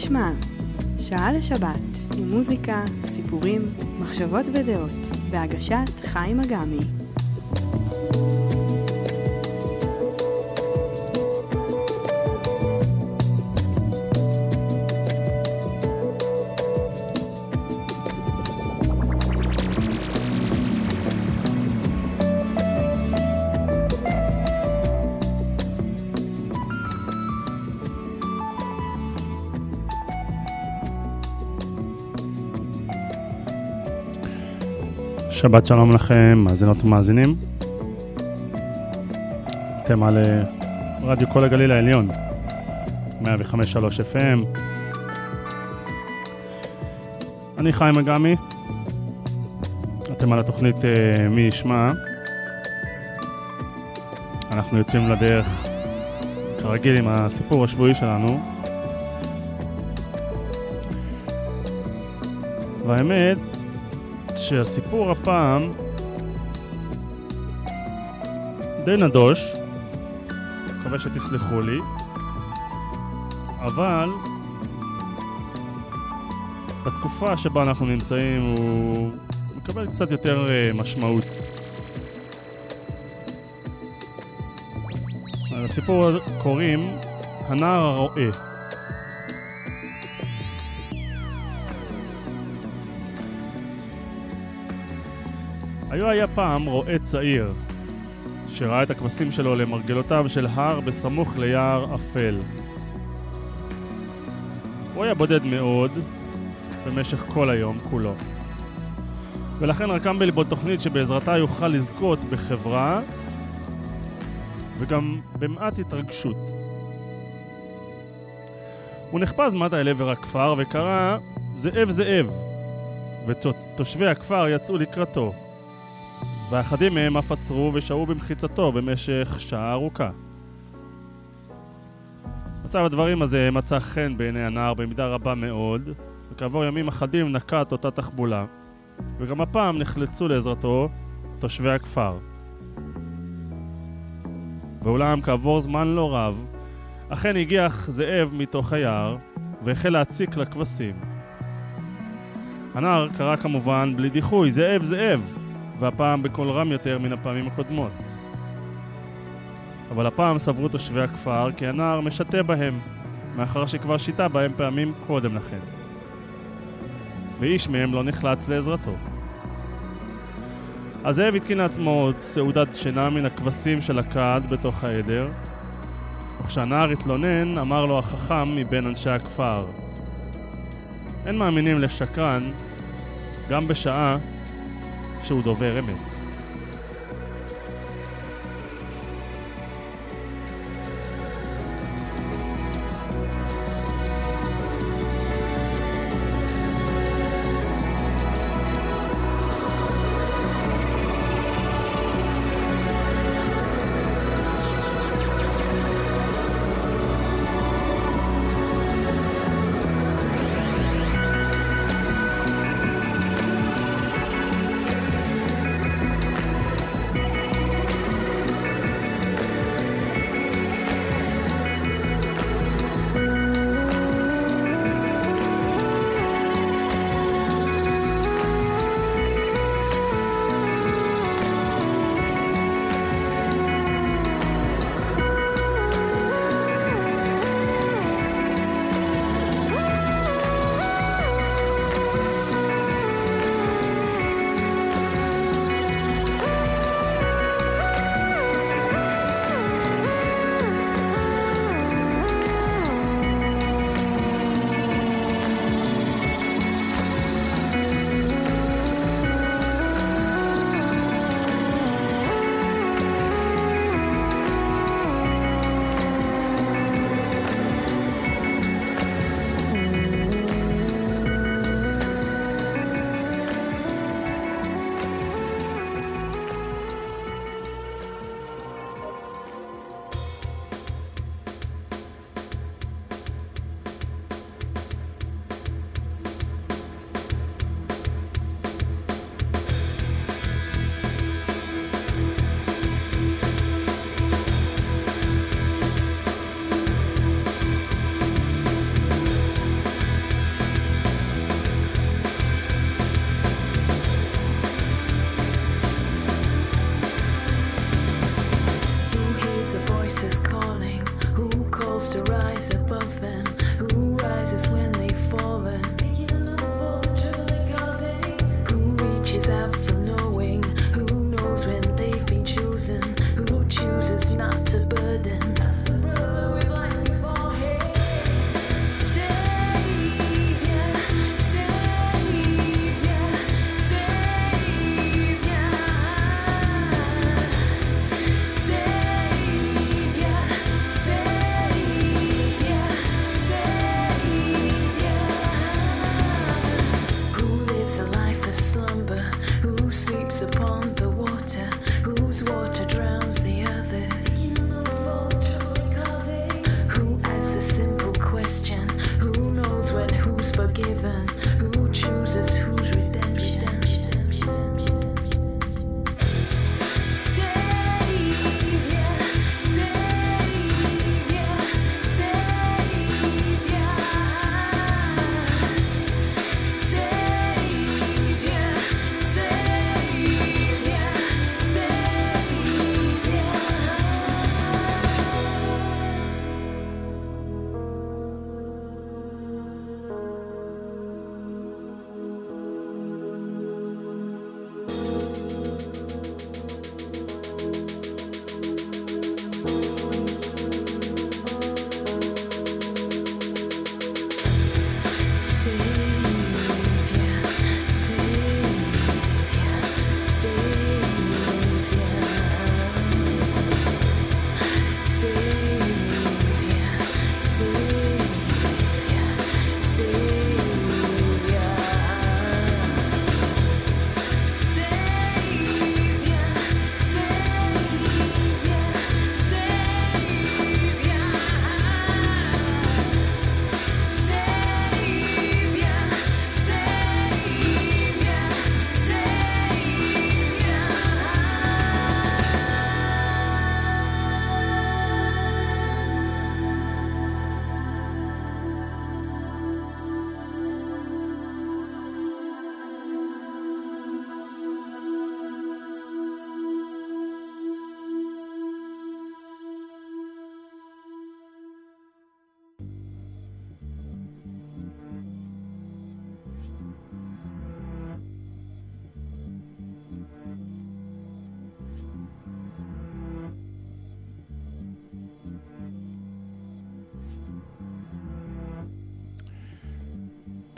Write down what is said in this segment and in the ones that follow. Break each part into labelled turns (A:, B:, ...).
A: נשמע? שעה לשבת, עם מוזיקה, סיפורים, מחשבות ודעות, בהגשת חיים אגמי.
B: שבת שלום לכם, מאזינות ומאזינים. אתם על אה, רדיו כל הגליל העליון, 105.3 FM. אני חיים אגמי, אתם על התוכנית uh, מי ישמע. אנחנו יוצאים לדרך, כרגיל, עם הסיפור השבועי שלנו. והאמת, שהסיפור הפעם די נדוש, מקווה שתסלחו לי, אבל בתקופה שבה אנחנו נמצאים הוא מקבל קצת יותר uh, משמעות. לסיפור קוראים הנער הרועה. היו היה פעם רועה צעיר, שראה את הכבשים שלו למרגלותיו של הר בסמוך ליער אפל. הוא היה בודד מאוד במשך כל היום כולו. ולכן רקם בליבו תוכנית שבעזרתה יוכל לזכות בחברה וגם במעט התרגשות. הוא נחפז מטה אל עבר הכפר וקרא זאב זאב ותושבי הכפר יצאו לקראתו. ואחדים מהם אף עצרו ושהו במחיצתו במשך שעה ארוכה. מצב הדברים הזה מצא חן בעיני הנער במידה רבה מאוד, וכעבור ימים אחדים נקט אותה תחבולה, וגם הפעם נחלצו לעזרתו תושבי הכפר. ואולם כעבור זמן לא רב, אכן הגיח זאב מתוך היער, והחל להציק לכבשים. הנער קרא כמובן בלי דיחוי, זאב, זאב! והפעם בקול רם יותר מן הפעמים הקודמות. אבל הפעם סברו תושבי הכפר כי הנער משתה בהם, מאחר שכבר שיתה בהם פעמים קודם לכן. ואיש מהם לא נחלץ לעזרתו. הזאב התקין לעצמו סעודת שינה מן הכבשים של הכד בתוך העדר, וכשהנער התלונן, אמר לו החכם מבין אנשי הכפר: אין מאמינים לשקרן גם בשעה שהוא דובר אמת.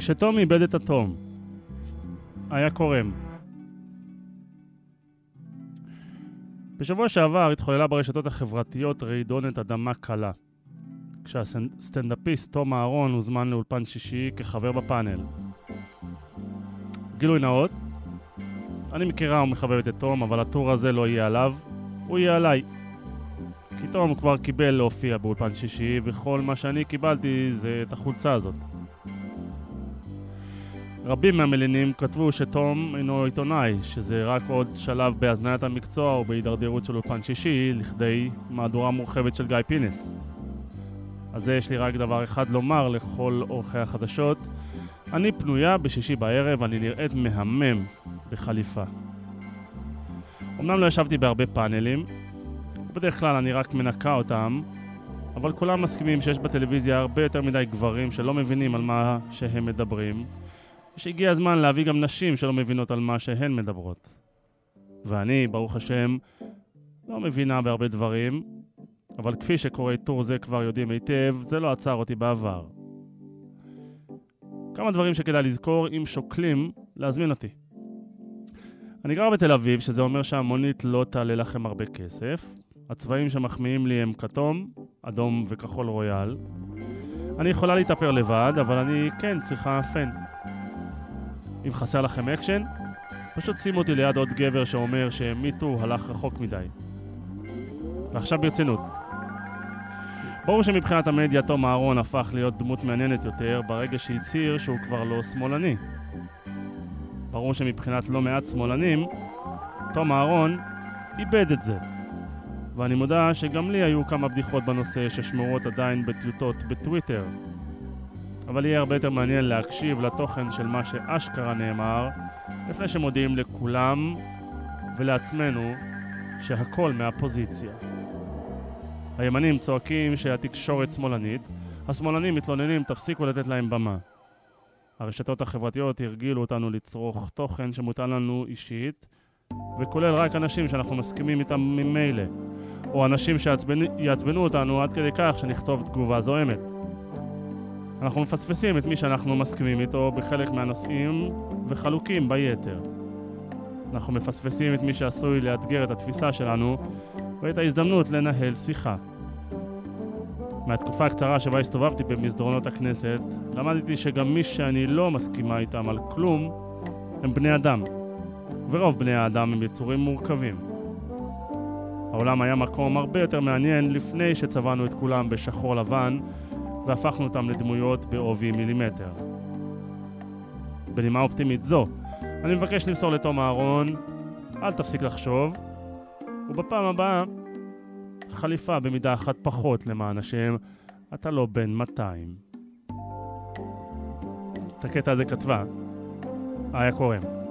B: כשתום איבד את התום, היה קורם. בשבוע שעבר התחוללה ברשתות החברתיות רעידונת אדמה קלה. כשהסטנדאפיסט תום אהרון הוזמן לאולפן שישי כחבר בפאנל. גילוי נאות, אני מכירה ומחבבת את תום, אבל הטור הזה לא יהיה עליו, הוא יהיה עליי. כי תום כבר קיבל להופיע באולפן שישי, וכל מה שאני קיבלתי זה את החולצה הזאת. רבים מהמלינים כתבו שתום אינו עיתונאי, שזה רק עוד שלב בהזניית המקצוע או בהידרדרות של אולפן שישי לכדי מהדורה מורחבת של גיא פינס. על זה יש לי רק דבר אחד לומר לכל אורחי החדשות. אני פנויה בשישי בערב, אני נראית מהמם בחליפה. אמנם לא ישבתי בהרבה פאנלים, בדרך כלל אני רק מנקה אותם, אבל כולם מסכימים שיש בטלוויזיה הרבה יותר מדי גברים שלא מבינים על מה שהם מדברים, ושהגיע הזמן להביא גם נשים שלא מבינות על מה שהן מדברות. ואני, ברוך השם, לא מבינה בהרבה דברים, אבל כפי שקוראי טור זה כבר יודעים היטב, זה לא עצר אותי בעבר. כמה דברים שכדאי לזכור אם שוקלים להזמין אותי. אני גר בתל אביב, שזה אומר שהמונית לא תעלה לכם הרבה כסף. הצבעים שמחמיאים לי הם כתום, אדום וכחול רויאל. אני יכולה להתאפר לבד, אבל אני כן צריכה פן. אם חסר לכם אקשן, פשוט שימו אותי ליד עוד גבר שאומר ש MeToo הלך רחוק מדי. ועכשיו ברצינות. ברור שמבחינת המדיה תום אהרון הפך להיות דמות מעניינת יותר ברגע שהצהיר שהוא כבר לא שמאלני. ברור שמבחינת לא מעט שמאלנים, תום אהרון איבד את זה. ואני מודה שגם לי היו כמה בדיחות בנושא ששמורות עדיין בטיוטות בטוויטר. אבל יהיה הרבה יותר מעניין להקשיב לתוכן של מה שאשכרה נאמר, לפני שמודיעים לכולם ולעצמנו שהכל מהפוזיציה. הימנים צועקים שהתקשורת שמאלנית, השמאלנים מתלוננים תפסיקו לתת להם במה. הרשתות החברתיות הרגילו אותנו לצרוך תוכן שמותאם לנו אישית, וכולל רק אנשים שאנחנו מסכימים איתם ממילא, או אנשים שיעצבנו אותנו עד כדי כך שנכתוב תגובה זוהמת. אנחנו מפספסים את מי שאנחנו מסכימים איתו בחלק מהנושאים וחלוקים ביתר. אנחנו מפספסים את מי שעשוי לאתגר את התפיסה שלנו ואת ההזדמנות לנהל שיחה. מהתקופה הקצרה שבה הסתובבתי במסדרונות הכנסת, למדתי שגם מי שאני לא מסכימה איתם על כלום, הם בני אדם. ורוב בני האדם הם יצורים מורכבים. העולם היה מקום הרבה יותר מעניין לפני שצבענו את כולם בשחור לבן והפכנו אותם לדמויות בעובי מילימטר. בנימה אופטימית זו, אני מבקש למסור לתום אהרון, אל תפסיק לחשוב, ובפעם הבאה, חליפה במידה אחת פחות למען השם, אתה לא בן 200. את הקטע הזה כתבה איה קורם.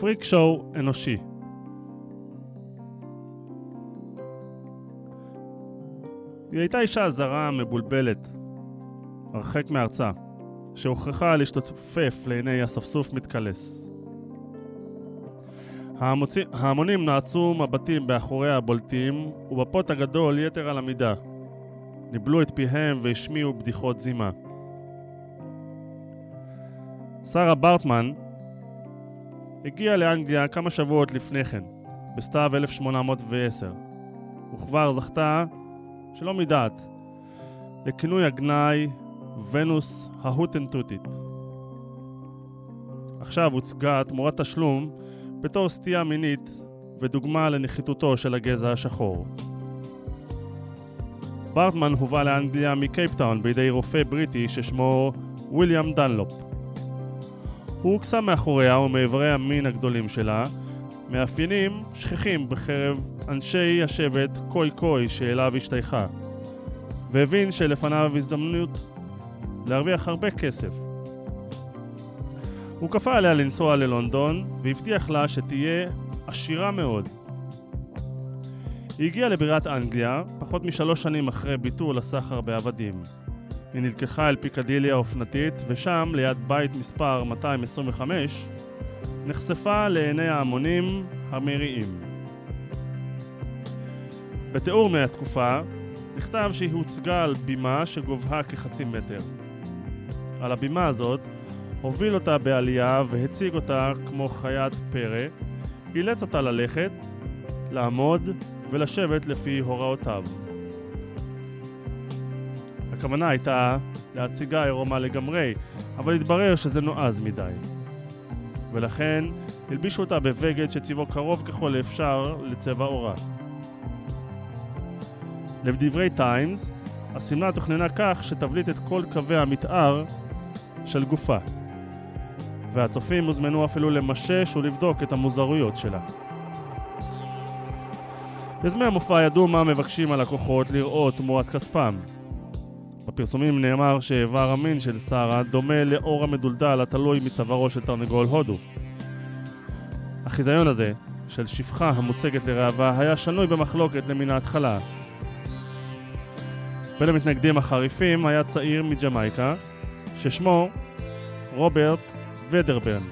B: פריק שואו אנושי. היא הייתה אישה זרה מבולבלת, הרחק מארצה, שהוכרחה להשתופף לעיני אספסוף מתקלס. ההמונים נעצו מבטים באחוריה הבולטים, ובפוט הגדול יתר על המידה. ניבלו את פיהם והשמיעו בדיחות זימה. שרה ברטמן, הגיע לאנגליה כמה שבועות לפני כן, בסתיו 1810, וכבר זכתה, שלא מדעת, לכינוי הגנאי ונוס ההוטנטוטית. עכשיו הוצגה תמורת תשלום בתור סטייה מינית ודוגמה לנחיתותו של הגזע השחור. ברטמן הובא לאנגליה מקייפטאון בידי רופא בריטי ששמו ויליאם דנלופ. הוא הוקסם מאחוריה ומאיברי המין הגדולים שלה, מאפיינים שכיחים בקרב אנשי השבט קוי קוי שאליו השתייכה, והבין שלפניו הזדמנות להרוויח הרבה כסף. הוא כפה עליה לנסוע ללונדון והבטיח לה שתהיה עשירה מאוד. היא הגיעה לבירת אנגליה פחות משלוש שנים אחרי ביטול הסחר בעבדים. היא נלקחה אל פיקדיליה האופנתית, ושם, ליד בית מספר 225, נחשפה לעיני ההמונים המריעים. בתיאור מהתקופה, נכתב שהיא הוצגה על בימה שגובהה כחצי מטר. על הבימה הזאת הוביל אותה בעלייה והציג אותה כמו חיית פרא, אילץ אותה ללכת, לעמוד ולשבת לפי הוראותיו. הכוונה הייתה להציגה עירומה לגמרי, אבל התברר שזה נועז מדי. ולכן הלבישו אותה בבגד שצבעו קרוב ככל האפשר לצבע עורה. לדברי טיימס, השמלה תוכננה כך שתבליט את כל קווי המתאר של גופה. והצופים הוזמנו אפילו למשש ולבדוק את המוזרויות שלה. יזמי המופע ידעו מה מבקשים הלקוחות לראות תמורת כספם. בפרסומים נאמר שאיבר המין של שרה דומה לאור המדולדל התלוי מצווארו של תרנגול הודו. החיזיון הזה, של שפחה המוצגת לראווה, היה שנוי במחלוקת למן ההתחלה. בין המתנגדים החריפים היה צעיר מג'מייקה, ששמו רוברט ודרברן.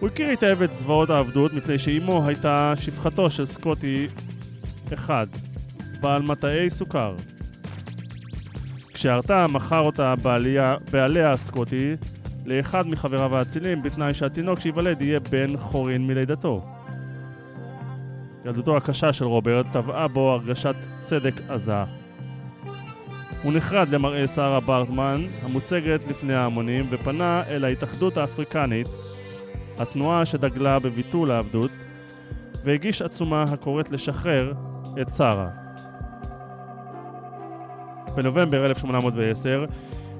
B: הוא הכיר היטב את זוועות העבדות מפני שאימו הייתה שפחתו של סקוטי אחד, בעל מטעי סוכר. כשהרתה מכר אותה בעליה, בעליה הסקוטי לאחד מחבריו האצילים בתנאי שהתינוק שייוולד יהיה בן חורין מלידתו. ילדותו הקשה של רוברט טבעה בו הרגשת צדק עזה. הוא נחרד למראה שרה ברטמן, המוצגת לפני ההמונים, ופנה אל ההתאחדות האפריקנית, התנועה שדגלה בביטול העבדות, והגיש עצומה הקוראת לשחרר את שרה. בנובמבר 1810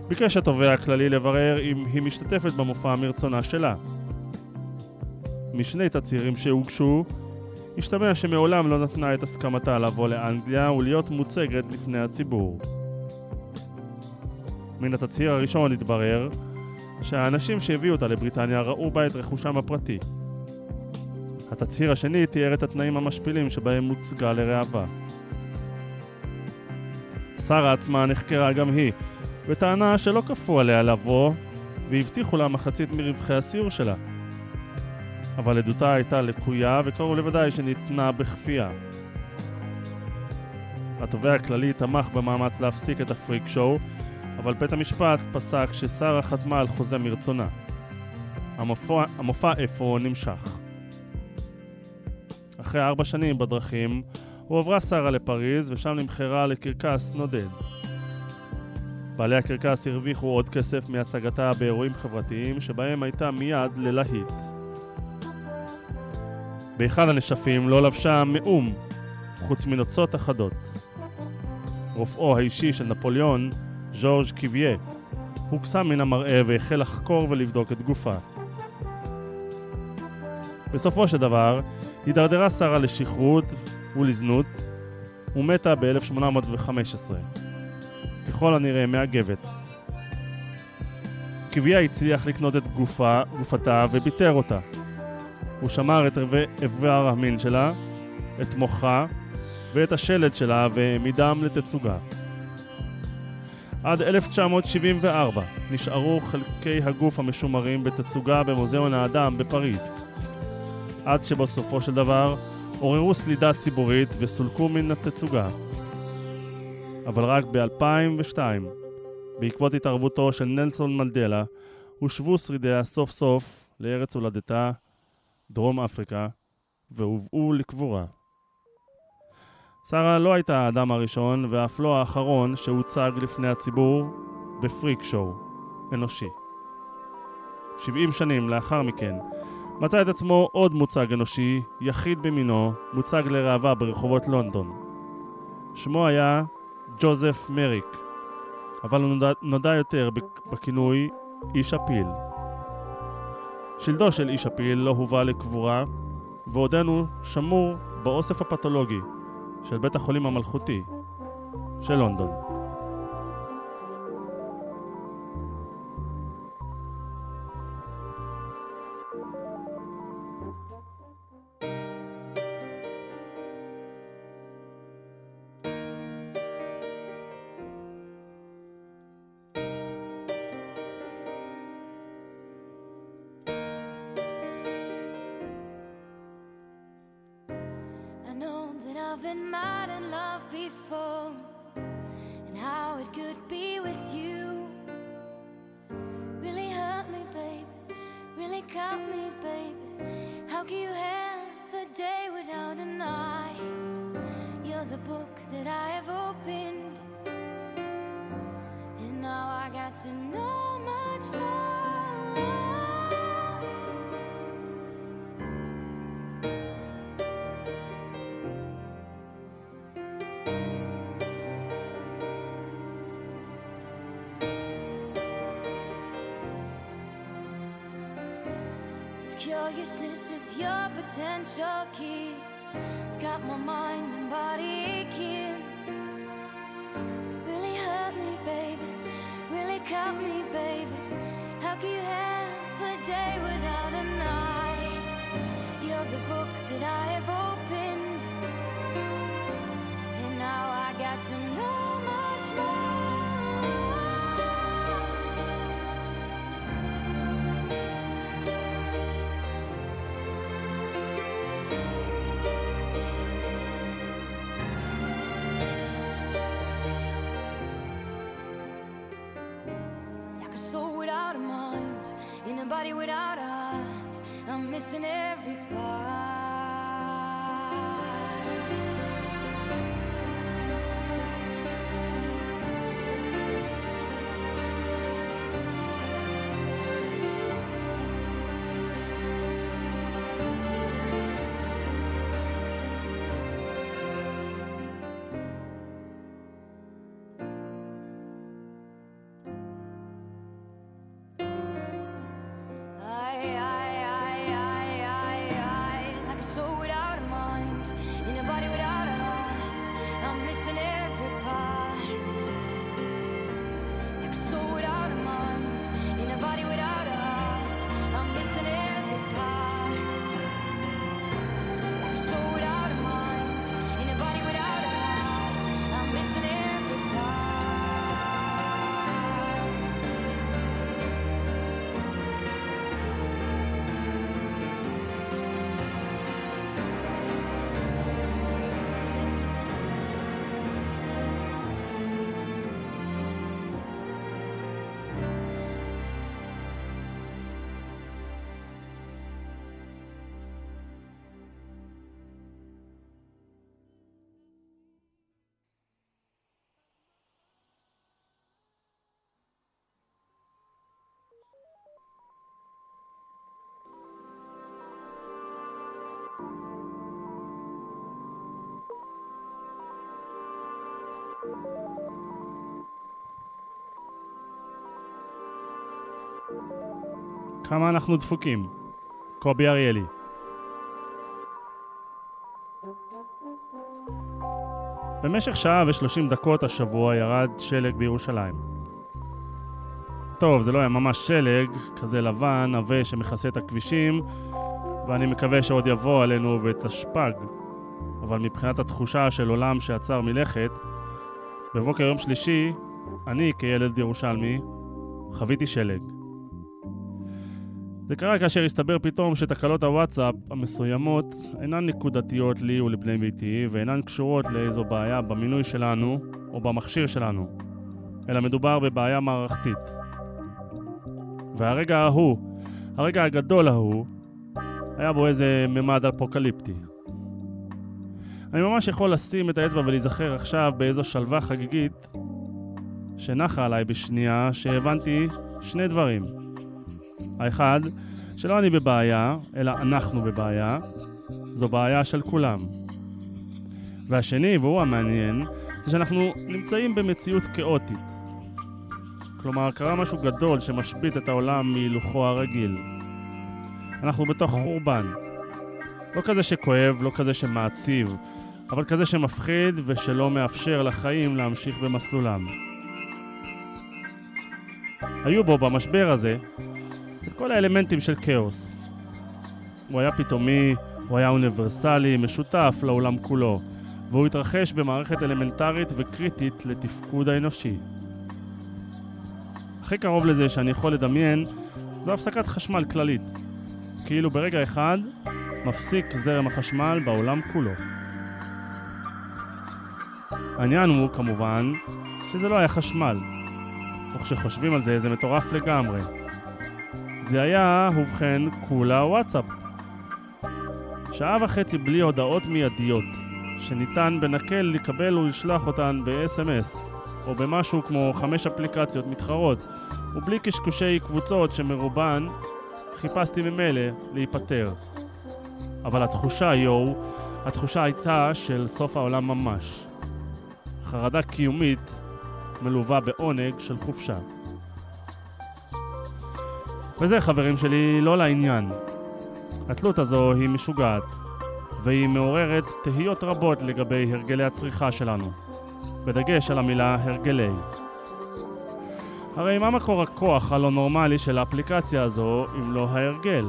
B: ביקש התובע הכללי לברר אם היא משתתפת במופע מרצונה שלה. משני תצהירים שהוגשו, השתמע שמעולם לא נתנה את הסכמתה לבוא לאנגליה ולהיות מוצגת לפני הציבור. מן התצהיר הראשון התברר שהאנשים שהביאו אותה לבריטניה ראו בה את רכושם הפרטי. התצהיר השני תיאר את התנאים המשפילים שבהם מוצגה לראווה. שרה עצמה נחקרה גם היא, וטענה שלא כפו עליה לבוא, והבטיחו לה מחצית מרווחי הסיור שלה. אבל עדותה הייתה לקויה, וקרוב לוודאי שניתנה בכפייה. התובע הכללי תמך במאמץ להפסיק את הפריק שואו, אבל בית המשפט פסק ששרה חתמה על חוזה מרצונה. המופע, המופע אפוא נמשך. אחרי ארבע שנים בדרכים, הועברה שרה לפריז, ושם נמכרה לקרקס נודד. בעלי הקרקס הרוויחו עוד כסף מהצגתה באירועים חברתיים, שבהם הייתה מיד ללהיט. באחד הנשפים לא לבשה מאום, חוץ מנוצות אחדות. רופאו האישי של נפוליאון, ז'ורג' קיביה, הוקסם מן המראה והחל לחקור ולבדוק את גופה. בסופו של דבר, הידרדרה שרה לשכרות ולזנות, ומתה ב-1815. ככל הנראה מאגבת. קיביה הצליח לקנות את גופה, גופתה וביטר אותה. הוא שמר את איבר המין שלה, את מוחה ואת השלד שלה והעמידם לתצוגה. עד 1974 נשארו חלקי הגוף המשומרים בתצוגה במוזיאון האדם בפריס. עד שבסופו של דבר עוררו סלידה ציבורית וסולקו מן התצוגה. אבל רק ב-2002, בעקבות התערבותו של נלסון מנדלה, הושבו שרידיה סוף סוף לארץ הולדתה, דרום אפריקה, והובאו לקבורה. שרה לא הייתה האדם הראשון ואף לא האחרון שהוצג לפני הציבור בפריק שואו אנושי. 70 שנים לאחר מכן מצא את עצמו עוד מוצג אנושי, יחיד במינו, מוצג לראווה ברחובות לונדון. שמו היה ג'וזף מריק, אבל הוא נודע, נודע יותר בכינוי איש הפיל. שלדו של איש הפיל לא הובא לקבורה, ועודנו שמור באוסף הפתולוגי של בית החולים המלכותי של לונדון.
C: been mad in love before And how it could be with you Really hurt me, babe, Really cut me, babe. How can you have a day without a night? You're the book that I have opened And now I got to know potential keys It's got my mind and body aching. nobody without us. I'm missing every
B: כמה אנחנו דפוקים? קובי אריאלי. במשך שעה ושלושים דקות השבוע ירד שלג בירושלים. טוב, זה לא היה ממש שלג, כזה לבן, עבה שמכסה את הכבישים, ואני מקווה שעוד יבוא עלינו בתשפ"ג. אבל מבחינת התחושה של עולם שעצר מלכת, בבוקר יום שלישי, אני כילד ירושלמי, חוויתי שלג. זה קרה כאשר הסתבר פתאום שתקלות הוואטסאפ המסוימות אינן נקודתיות לי ולבני ביתי ואינן קשורות לאיזו בעיה במינוי שלנו או במכשיר שלנו, אלא מדובר בבעיה מערכתית. והרגע ההוא, הרגע הגדול ההוא, היה בו איזה ממד אפוקליפטי. אני ממש יכול לשים את האצבע ולהיזכר עכשיו באיזו שלווה חגיגית שנחה עליי בשנייה שהבנתי שני דברים. האחד, שלא אני בבעיה, אלא אנחנו בבעיה. זו בעיה של כולם. והשני, והוא המעניין, זה שאנחנו נמצאים במציאות כאוטית. כלומר, קרה משהו גדול שמשבית את העולם מהילוכו הרגיל. אנחנו בתוך חורבן. לא כזה שכואב, לא כזה שמעציב, אבל כזה שמפחיד ושלא מאפשר לחיים להמשיך במסלולם. היו בו, במשבר הזה, כל האלמנטים של כאוס. הוא היה פתאומי, הוא היה אוניברסלי, משותף לעולם כולו, והוא התרחש במערכת אלמנטרית וקריטית לתפקוד האנושי. הכי קרוב לזה שאני יכול לדמיין זו הפסקת חשמל כללית. כאילו ברגע אחד מפסיק זרם החשמל בעולם כולו. העניין הוא, כמובן, שזה לא היה חשמל. וכשחושבים על זה, זה מטורף לגמרי. זה היה, ובכן, כולה וואטסאפ. שעה וחצי בלי הודעות מיידיות, שניתן בנקל לקבל ולשלוח אותן ב-SMS, או במשהו כמו חמש אפליקציות מתחרות, ובלי קשקושי קבוצות שמרובן חיפשתי ממילא להיפטר. אבל התחושה, יואו, התחושה הייתה של סוף העולם ממש. חרדה קיומית מלווה בעונג של חופשה. וזה, חברים שלי, לא לעניין. התלות הזו היא משוגעת, והיא מעוררת תהיות רבות לגבי הרגלי הצריכה שלנו, בדגש על המילה הרגלי. הרי מה מקור הכוח הלא נורמלי של האפליקציה הזו אם לא ההרגל?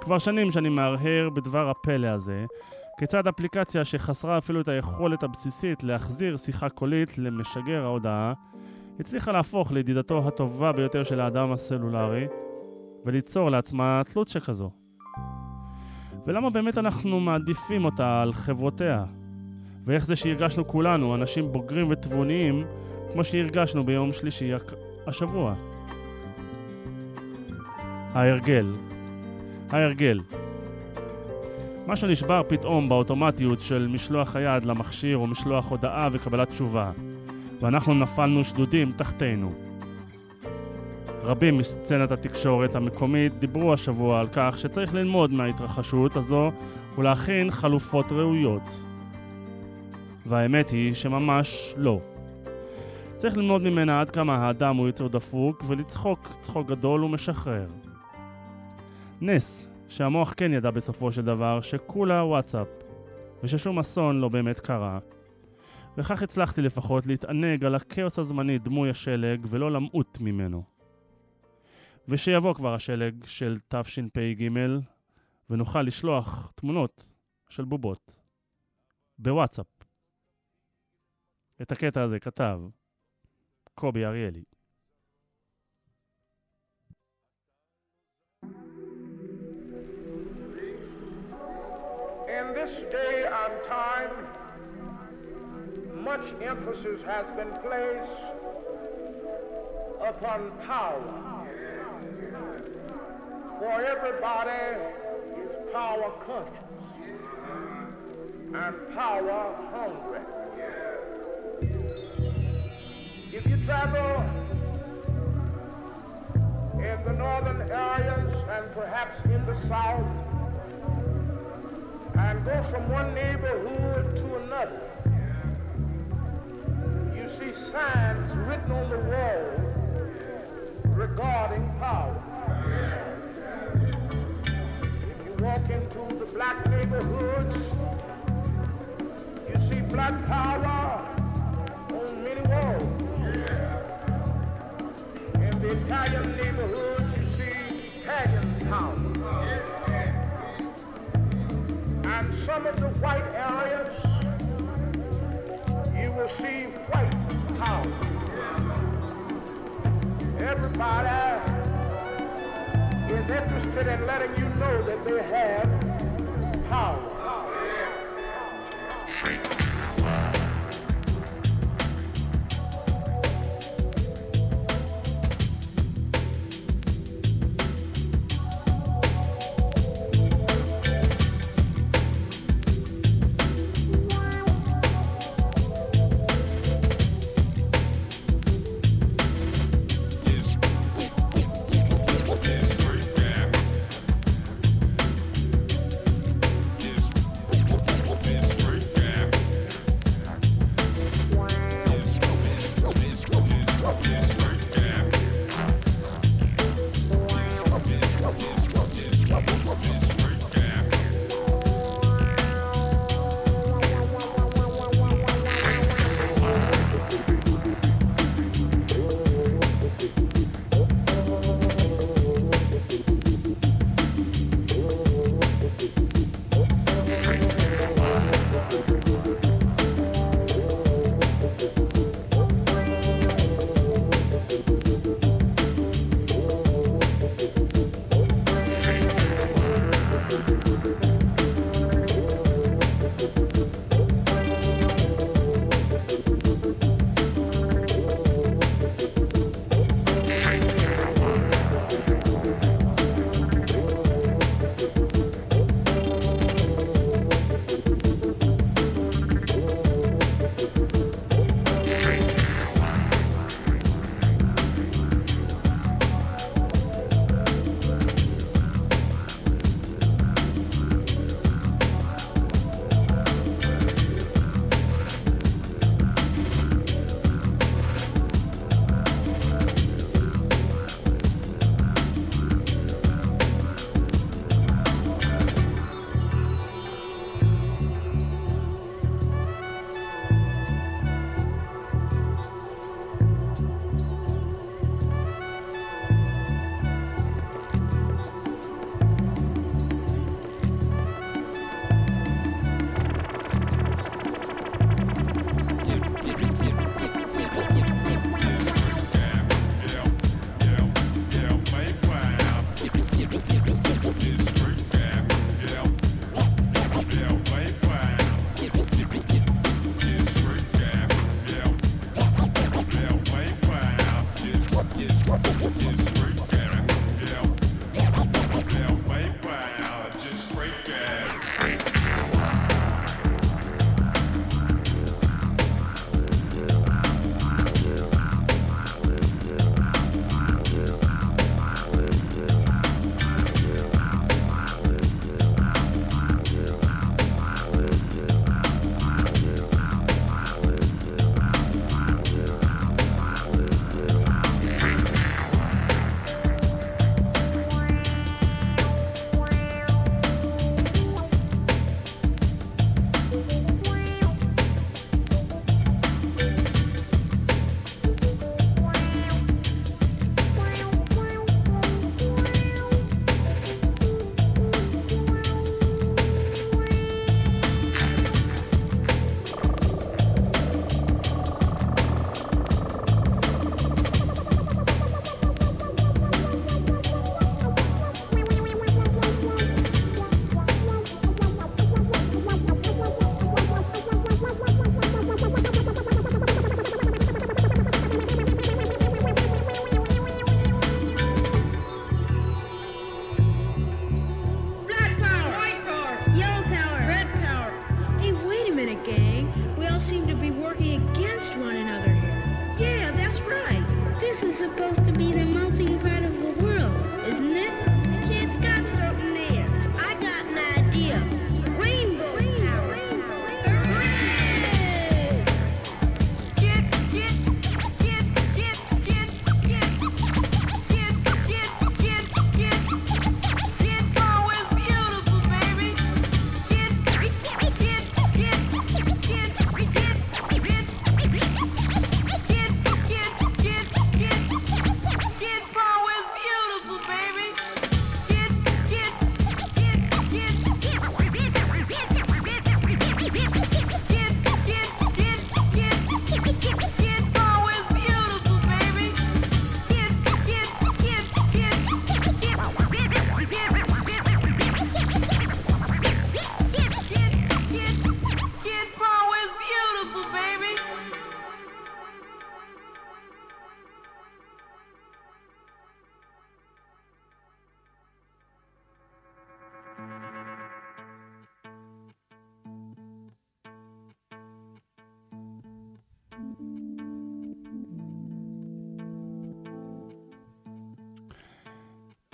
B: כבר שנים שאני מהרהר בדבר הפלא הזה, כיצד אפליקציה שחסרה אפילו את היכולת הבסיסית להחזיר שיחה קולית למשגר ההודעה, הצליחה להפוך לידידתו הטובה ביותר של האדם הסלולרי, וליצור לעצמה תלות שכזו. ולמה באמת אנחנו מעדיפים אותה על חברותיה? ואיך זה שהרגשנו כולנו, אנשים בוגרים ותבוניים, כמו שהרגשנו ביום שלישי השבוע? ההרגל. ההרגל. משהו נשבר פתאום באוטומטיות של משלוח היד למכשיר או משלוח הודעה וקבלת תשובה, ואנחנו נפלנו שדודים תחתינו. רבים מסצנת התקשורת המקומית דיברו השבוע על כך שצריך ללמוד מההתרחשות הזו ולהכין חלופות ראויות. והאמת היא שממש לא. צריך ללמוד ממנה עד כמה האדם הוא יצור דפוק ולצחוק צחוק גדול ומשחרר. נס שהמוח כן ידע בסופו של דבר שכולה וואטסאפ וששום אסון לא באמת קרה וכך הצלחתי לפחות להתענג על הכאוס הזמני דמוי השלג ולא למות ממנו. ושיבוא כבר השלג של תשפ"ג ונוכל לשלוח תמונות של בובות בוואטסאפ. את הקטע הזה כתב קובי אריאלי.
D: In this day and time, much emphasis has been placed upon power. For everybody is power conscious and power hungry. If you travel in the northern areas and perhaps in the south, and go from one neighborhood to another, see signs written on the wall regarding power. If you walk into the black neighborhoods, you see black power on many walls. In the Italian neighborhoods, you see Italian power. And some of the white areas, you will see white Everybody is interested in letting you know that they have power.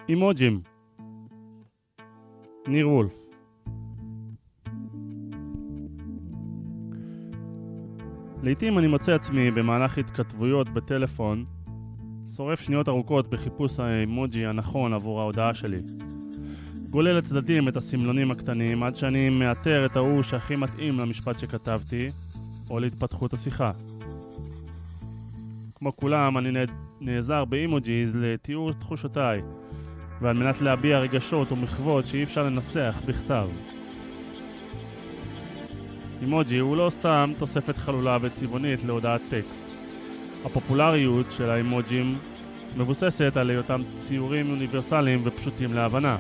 B: אימוג'ים ניר וולף לעתים אני מוצא עצמי במהלך התכתבויות בטלפון שורף שניות ארוכות בחיפוש האימוג'י הנכון עבור ההודעה שלי. גולל לצדדים את הסמלונים הקטנים עד שאני מאתר את ההוא שהכי מתאים למשפט שכתבתי או להתפתחות השיחה. כמו כולם, אני נעזר באימוג'יז לתיאור תחושותיי ועל מנת להביע רגשות ומחוות שאי אפשר לנסח בכתב. אימוג'י הוא לא סתם תוספת חלולה וצבעונית להודעת טקסט. הפופולריות של האימוג'ים מבוססת על היותם ציורים אוניברסליים ופשוטים להבנה.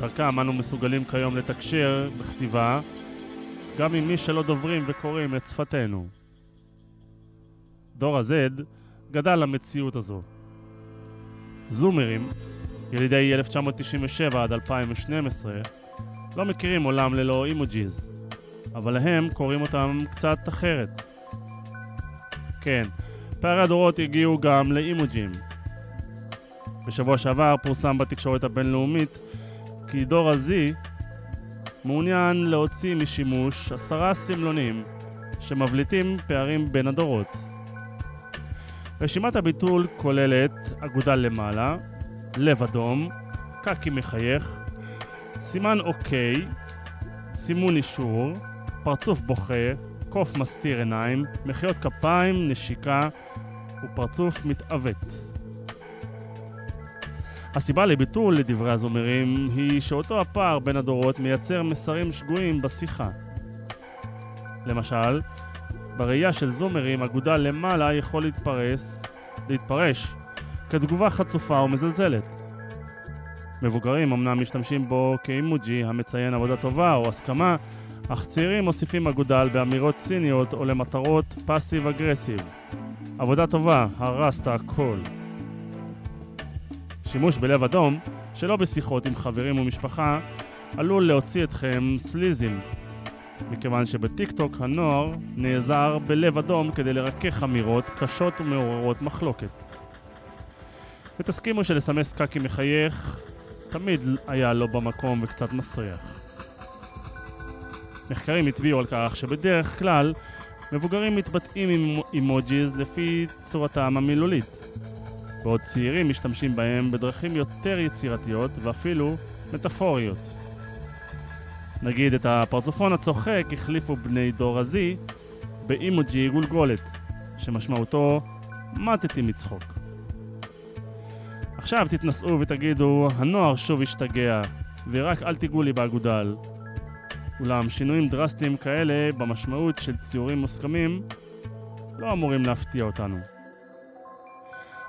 B: דרכם אנו מסוגלים כיום לתקשר בכתיבה גם עם מי שלא דוברים וקוראים את שפתנו. דור ה-Z גדל למציאות הזו. זומרים, ילידי 1997 עד 2012, לא מכירים עולם ללא אימוג'יז, אבל הם קוראים אותם קצת אחרת. כן, פערי הדורות הגיעו גם לאימוג'ים. בשבוע שעבר פורסם בתקשורת הבינלאומית כי דור ה-Z מעוניין להוציא משימוש עשרה סמלונים שמבליטים פערים בין הדורות. רשימת הביטול כוללת אגודה למעלה, לב אדום, קקי מחייך, סימן אוקיי, סימון אישור, פרצוף בוכה, קוף מסתיר עיניים, מחיאות כפיים, נשיקה ופרצוף מתעוות. הסיבה לביטול לדברי הזומרים היא שאותו הפער בין הדורות מייצר מסרים שגויים בשיחה. למשל, בראייה של זומרים, אגודה למעלה יכול להתפרס, להתפרש כתגובה חצופה ומזלזלת. מבוגרים אמנם משתמשים בו כאימוג'י המציין עבודה טובה או הסכמה, אך צעירים מוסיפים אגודל באמירות ציניות או למטרות פאסיב אגרסיב. עבודה טובה, הרסת הכל. שימוש בלב אדום, שלא בשיחות עם חברים ומשפחה, עלול להוציא אתכם סליזים, מכיוון שבטיקטוק הנוער נעזר בלב אדום כדי לרכך אמירות קשות ומעוררות מחלוקת. ותסכימו שלסמס קקי מחייך תמיד היה לא במקום וקצת מסריח. מחקרים הצביעו על כך שבדרך כלל מבוגרים מתבטאים עם אימוג'יז לפי צורתם המילולית, בעוד צעירים משתמשים בהם בדרכים יותר יצירתיות ואפילו מטאפוריות. נגיד את הפרצופון הצוחק החליפו בני דור ה-Z באימוג'י גולגולת, שמשמעותו מתתי מצחוק. עכשיו תתנסו ותגידו, הנוער שוב השתגע, ורק אל תיגעו לי באגודל. אולם שינויים דרסטיים כאלה במשמעות של ציורים מוסכמים לא אמורים להפתיע אותנו.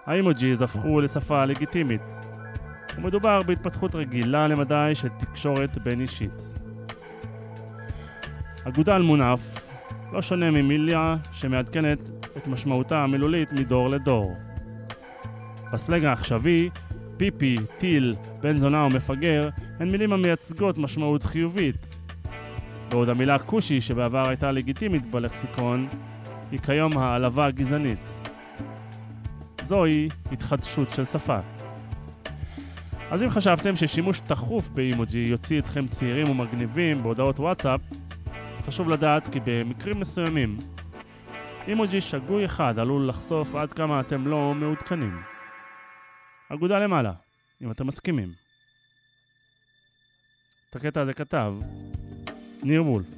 B: האימוג'יז הפכו לשפה לגיטימית, ומדובר בהתפתחות רגילה למדי של תקשורת בין אישית. אגודל מונף לא שונה ממיlia שמעדכנת את משמעותה המילולית מדור לדור. בסלנג העכשווי, פיפי, טיל, בן זונה או מפגר הן מילים המייצגות משמעות חיובית, בעוד המילה כושי שבעבר הייתה לגיטימית בלקסיקון היא כיום העלבה הגזענית. זוהי התחדשות של שפה. אז אם חשבתם ששימוש תכוף באימוג'י יוציא אתכם צעירים ומגניבים בהודעות וואטסאפ, חשוב לדעת כי במקרים מסוימים, אימוג'י שגוי אחד עלול לחשוף עד כמה אתם לא מעודכנים. אגודה למעלה, אם אתם מסכימים. את הקטע הזה כתב ניר וולף.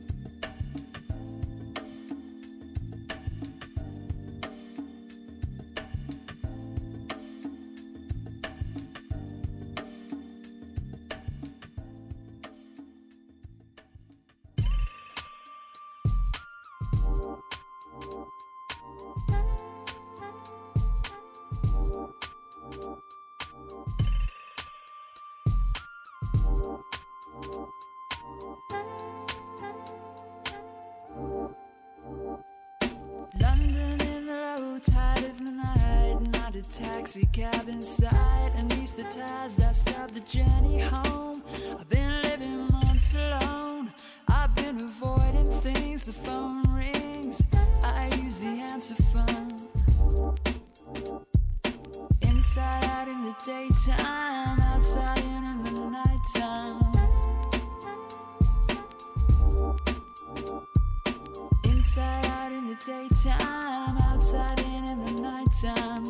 E: Outside in in the nighttime.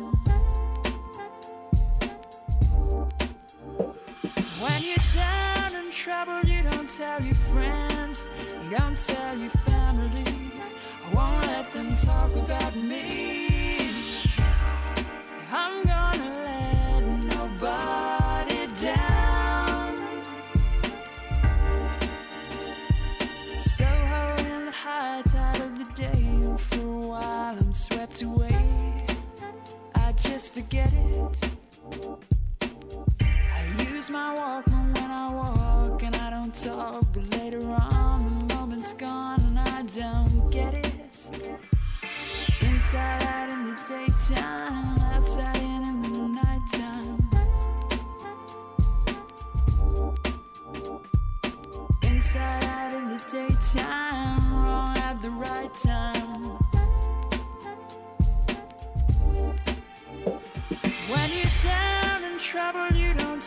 E: When you're down and troubled, you don't tell your friends, you don't tell your family. I won't let them talk about me. I'm gonna forget it. I use my Walkman when I walk, and I don't talk. But later on, the moment's gone, and I don't get it. Inside out in the daytime, outside in in the nighttime. Inside out in the daytime, wrong at the right time.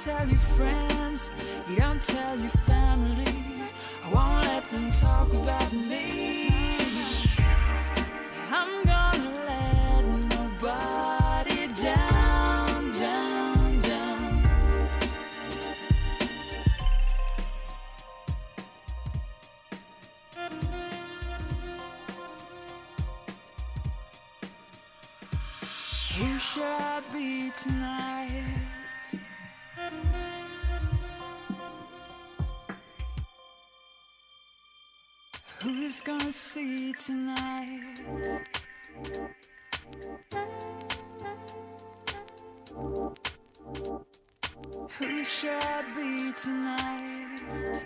E: Tell your friends, you don't tell your family. I won't let them talk about me. I'm gonna let nobody down, down, down. Who should I be tonight? Who's gonna see tonight? Who shall be tonight?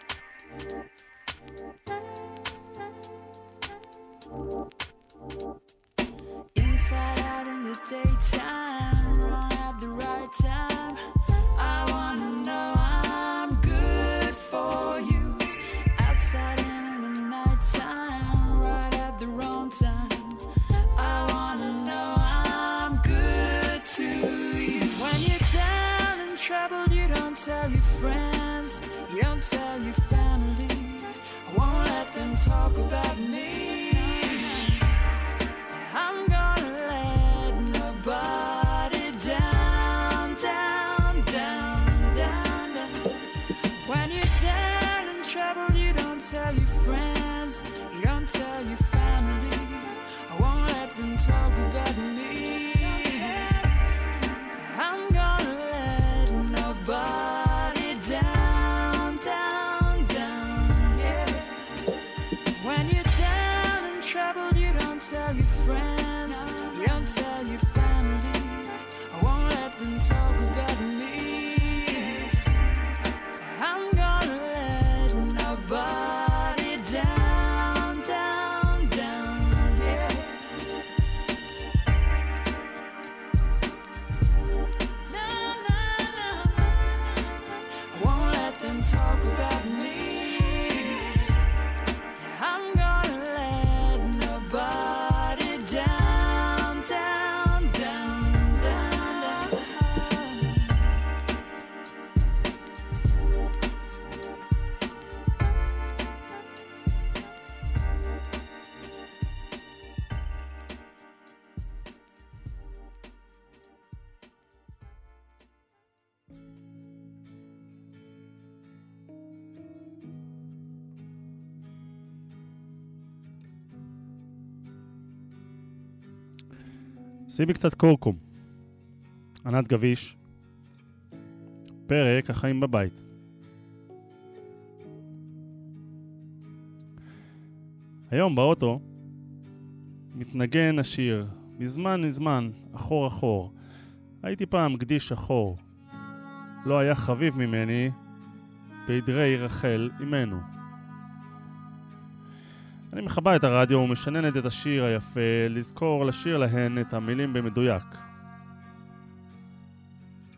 B: שימי קצת קורקום. ענת גביש. פרק החיים בבית. היום באוטו מתנגן השיר, מזמן מזמן, אחור אחור. הייתי פעם גדיש שחור. לא היה חביב ממני, בעדרי רחל אמנו. אני מכבה את הרדיו ומשננת את השיר היפה, לזכור לשיר להן את המילים במדויק.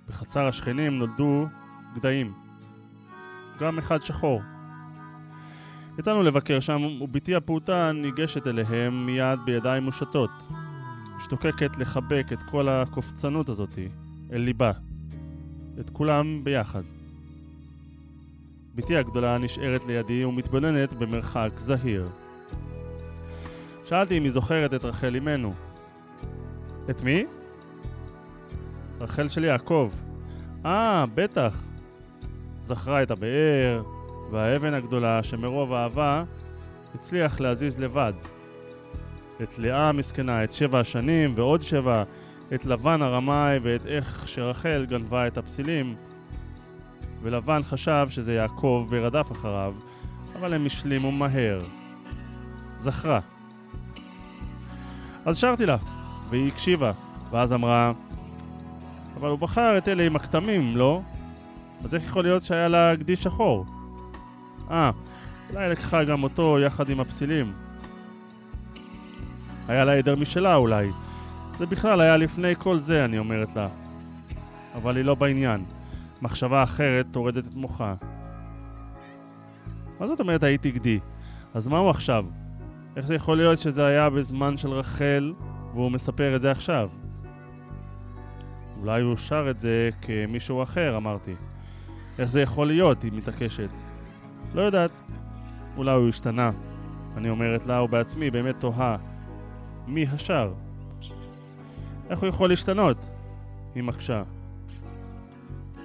B: בחצר השכנים נולדו גדיים. גם אחד שחור. יצאנו לבקר שם, ובתי הפעוטה ניגשת אליהם מיד בידיים מושטות. משתוקקת לחבק את כל הקופצנות הזאתי. אל ליבה. את כולם ביחד. בתי הגדולה נשארת לידי ומתבוננת במרחק זהיר. שאלתי אם היא זוכרת את רחל אמנו. את מי? רחל של יעקב. אה, בטח. זכרה את הבאר והאבן הגדולה שמרוב אהבה הצליח להזיז לבד. את לאה המסכנה, את שבע השנים ועוד שבע, את לבן הרמאי ואת איך שרחל גנבה את הפסילים. ולבן חשב שזה יעקב ורדף אחריו, אבל הם השלימו מהר. זכרה. אז שרתי לה, והיא הקשיבה, ואז אמרה, אבל הוא בחר את אלה עם הכתמים, לא? אז איך יכול להיות שהיה לה גדי שחור? אה, אולי לקחה גם אותו יחד עם הפסילים. היה לה עדר משלה אולי. זה בכלל היה לפני כל זה, אני אומרת לה. אבל היא לא בעניין. מחשבה אחרת טורדת את מוחה. מה זאת אומרת הייתי גדי? אז מה הוא עכשיו? איך זה יכול להיות שזה היה בזמן של רחל והוא מספר את זה עכשיו? אולי הוא שר את זה כמישהו אחר, אמרתי. איך זה יכול להיות? היא מתעקשת. לא יודעת. אולי הוא השתנה. אני אומרת לה, ובעצמי באמת תוהה. מי השר? איך הוא יכול להשתנות? היא מקשה.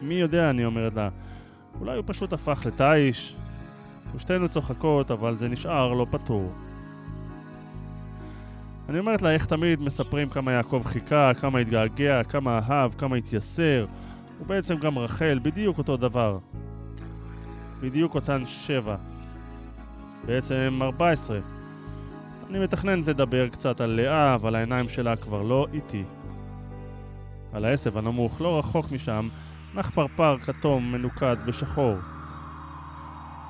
B: מי יודע, אני אומרת לה. אולי הוא פשוט הפך לתיש. ושתינו צוחקות, אבל זה נשאר לא פתור. אני אומרת לה איך תמיד מספרים כמה יעקב חיכה, כמה התגעגע, כמה אהב, כמה התייסר. ובעצם גם רחל, בדיוק אותו דבר. בדיוק אותן שבע. בעצם 14. אני מתכננת לדבר קצת על לאה, אבל העיניים שלה כבר לא איתי. על העשב הנמוך, לא רחוק משם, נח פרפר כתום מנוקד בשחור.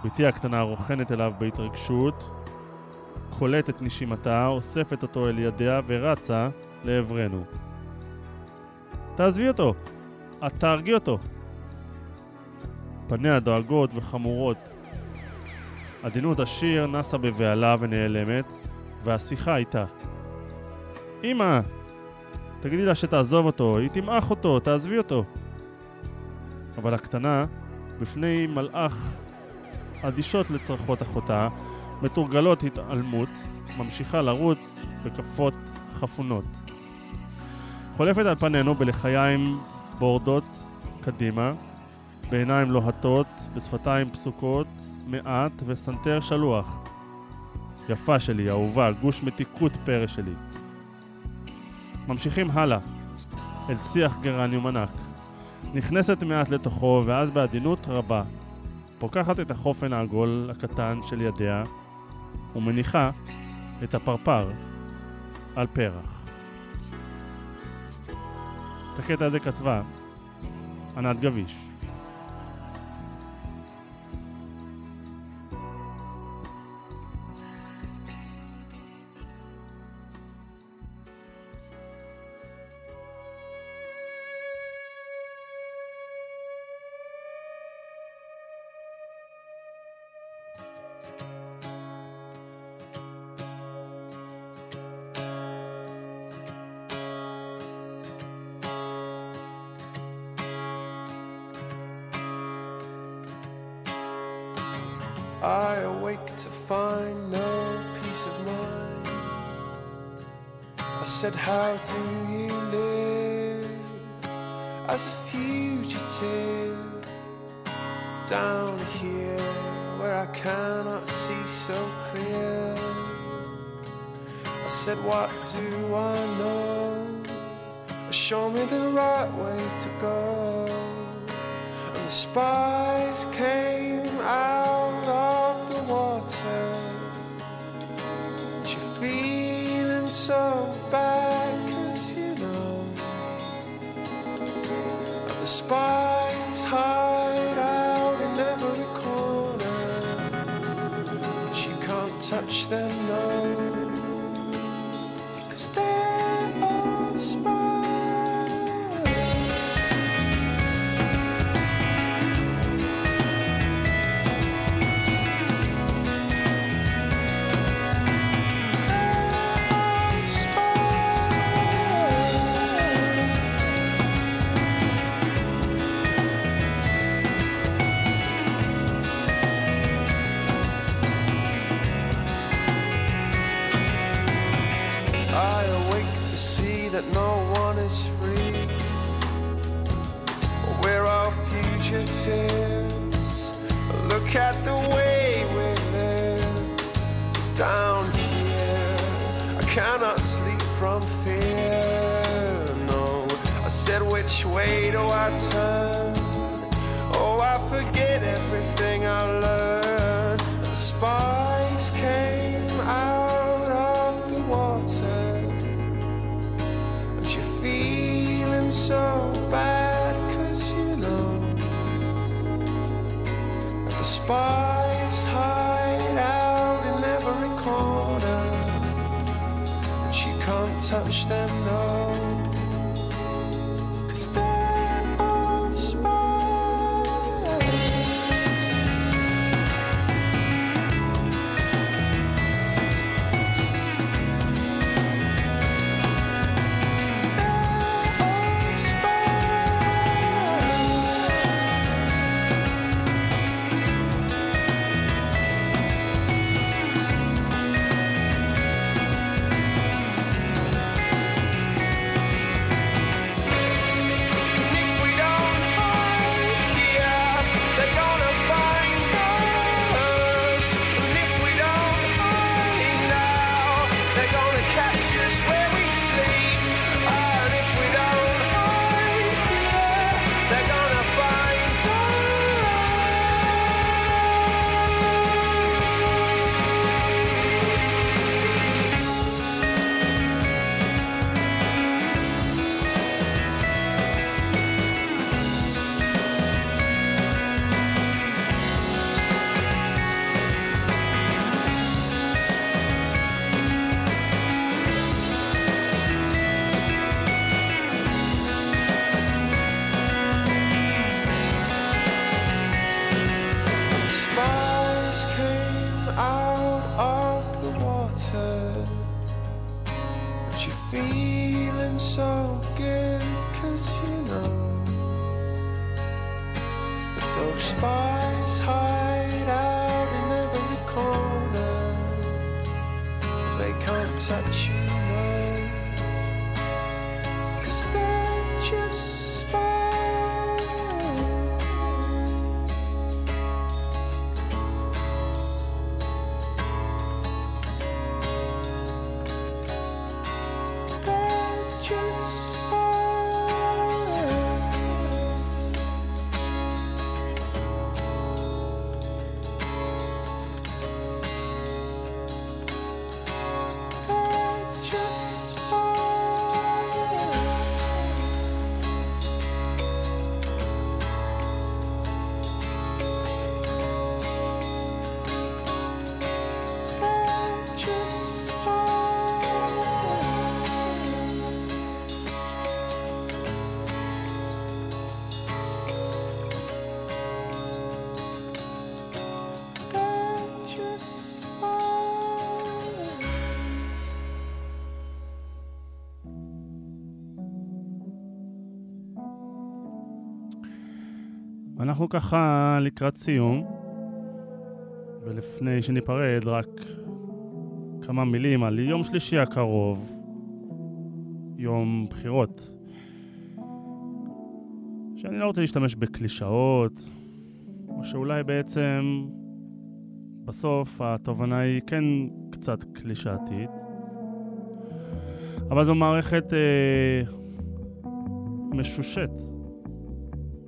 B: בתי הקטנה רוכנת אליו בהתרגשות, קולטת נשימתה, אוספת אותו אל ידיה ורצה לעברנו. תעזבי אותו! את תהרגי אותו! פניה דואגות וחמורות. עדינות השיר נסה בבהלה ונעלמת, והשיחה איתה. אמא! תגידי לה שתעזוב אותו, היא תמעך אותו, תעזבי אותו. אבל הקטנה, בפני מלאך אדישות לצרכות אחותה, מתורגלות התעלמות, ממשיכה לרוץ בכפות חפונות. חולפת על פנינו בלחיים בורדות קדימה, בעיניים לוהטות, בשפתיים פסוקות, מעט וסנטר שלוח. יפה שלי, אהובה, גוש מתיקות פרא שלי. ממשיכים הלאה, אל שיח גרניום ענק. נכנסת מעט לתוכו, ואז בעדינות רבה, פוקחת את החופן העגול הקטן של ידיה, ומניחה את הפרפר על פרח. את הקטע הזה כתבה ענת גביש. אנחנו ככה לקראת סיום, ולפני שניפרד, רק כמה מילים על יום שלישי הקרוב, יום בחירות. שאני לא רוצה להשתמש בקלישאות, או שאולי בעצם בסוף התובנה היא כן קצת קלישאתית, אבל זו מערכת אה, משושת.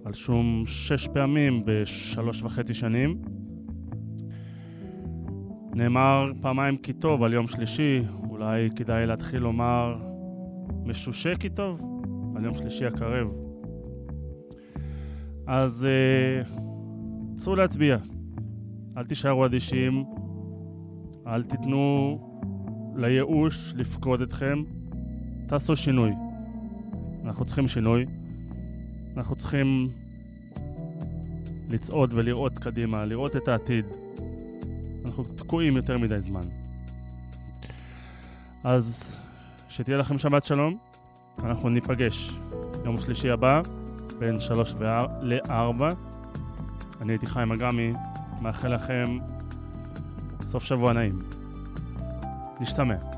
B: על שום שש פעמים בשלוש וחצי שנים. נאמר פעמיים כי טוב על יום שלישי, אולי כדאי להתחיל לומר משושה כי טוב על יום שלישי הקרב. אז אה, צאו להצביע, אל תישארו אדישים, אל תיתנו לייאוש לפקוד אתכם, תעשו שינוי. אנחנו צריכים שינוי. אנחנו צריכים לצעוד ולראות קדימה, לראות את העתיד. אנחנו תקועים יותר מדי זמן. אז שתהיה לכם שבת שלום, אנחנו ניפגש יום שלישי הבא בין שלוש לארבע. אני הייתי חיים אגמי, מאחל לכם סוף שבוע נעים. נשתמע.